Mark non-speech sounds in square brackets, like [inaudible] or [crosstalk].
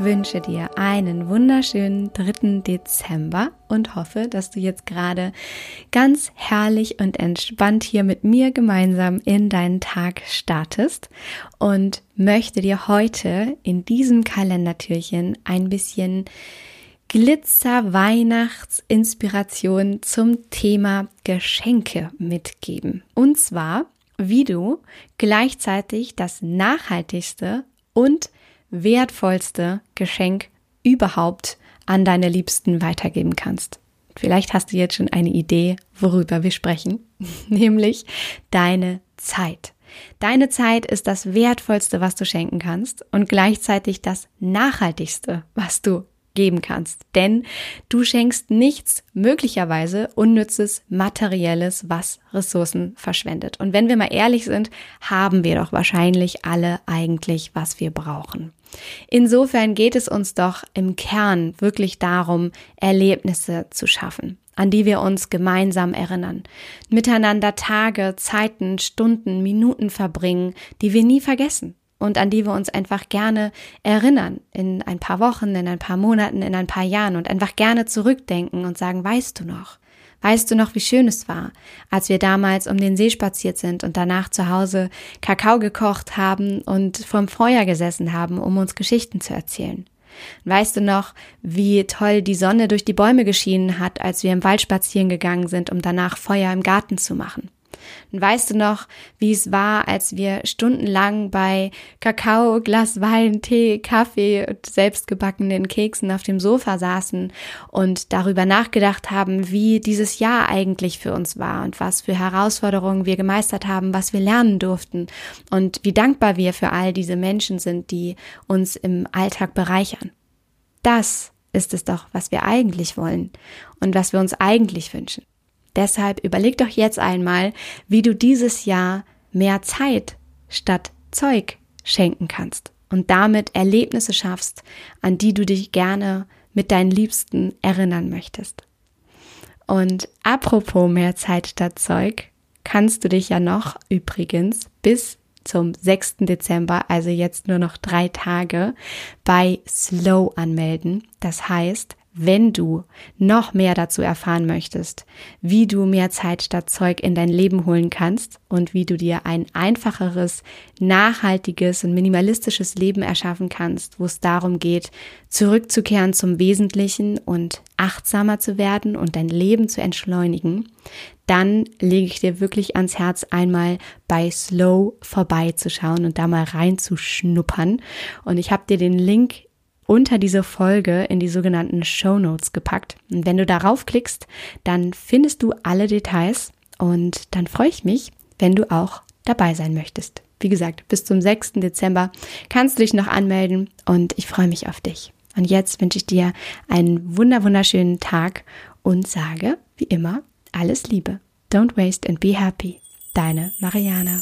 wünsche dir einen wunderschönen 3. Dezember und hoffe, dass du jetzt gerade ganz herrlich und entspannt hier mit mir gemeinsam in deinen Tag startest und möchte dir heute in diesem Kalendertürchen ein bisschen Glitzer Weihnachtsinspiration zum Thema Geschenke mitgeben. Und zwar, wie du gleichzeitig das nachhaltigste und wertvollste Geschenk überhaupt an deine Liebsten weitergeben kannst. Vielleicht hast du jetzt schon eine Idee, worüber wir sprechen, [laughs] nämlich deine Zeit. Deine Zeit ist das Wertvollste, was du schenken kannst und gleichzeitig das Nachhaltigste, was du geben kannst. Denn du schenkst nichts möglicherweise unnützes, materielles, was Ressourcen verschwendet. Und wenn wir mal ehrlich sind, haben wir doch wahrscheinlich alle eigentlich, was wir brauchen. Insofern geht es uns doch im Kern wirklich darum, Erlebnisse zu schaffen an die wir uns gemeinsam erinnern, miteinander Tage, Zeiten, Stunden, Minuten verbringen, die wir nie vergessen und an die wir uns einfach gerne erinnern in ein paar Wochen, in ein paar Monaten, in ein paar Jahren und einfach gerne zurückdenken und sagen, weißt du noch? Weißt du noch, wie schön es war, als wir damals um den See spaziert sind und danach zu Hause Kakao gekocht haben und vorm Feuer gesessen haben, um uns Geschichten zu erzählen? Weißt du noch, wie toll die Sonne durch die Bäume geschienen hat, als wir im Wald spazieren gegangen sind, um danach Feuer im Garten zu machen? Und weißt du noch, wie es war, als wir stundenlang bei Kakao, Glas Wein, Tee, Kaffee und selbstgebackenen Keksen auf dem Sofa saßen und darüber nachgedacht haben, wie dieses Jahr eigentlich für uns war und was für Herausforderungen wir gemeistert haben, was wir lernen durften und wie dankbar wir für all diese Menschen sind, die uns im Alltag bereichern. Das ist es doch, was wir eigentlich wollen und was wir uns eigentlich wünschen. Deshalb überleg doch jetzt einmal, wie du dieses Jahr mehr Zeit statt Zeug schenken kannst und damit Erlebnisse schaffst, an die du dich gerne mit deinen Liebsten erinnern möchtest. Und apropos mehr Zeit statt Zeug, kannst du dich ja noch übrigens bis zum 6. Dezember, also jetzt nur noch drei Tage, bei Slow anmelden. Das heißt, wenn du noch mehr dazu erfahren möchtest, wie du mehr Zeit statt Zeug in dein Leben holen kannst und wie du dir ein einfacheres, nachhaltiges und minimalistisches Leben erschaffen kannst, wo es darum geht, zurückzukehren zum Wesentlichen und achtsamer zu werden und dein Leben zu entschleunigen, dann lege ich dir wirklich ans Herz, einmal bei Slow vorbeizuschauen und da mal reinzuschnuppern. Und ich habe dir den Link unter diese Folge in die sogenannten Show Notes gepackt. Und wenn du darauf klickst, dann findest du alle Details und dann freue ich mich, wenn du auch dabei sein möchtest. Wie gesagt, bis zum 6. Dezember kannst du dich noch anmelden und ich freue mich auf dich. Und jetzt wünsche ich dir einen wunder wunderschönen Tag und sage, wie immer, alles Liebe. Don't waste and be happy. Deine Mariana.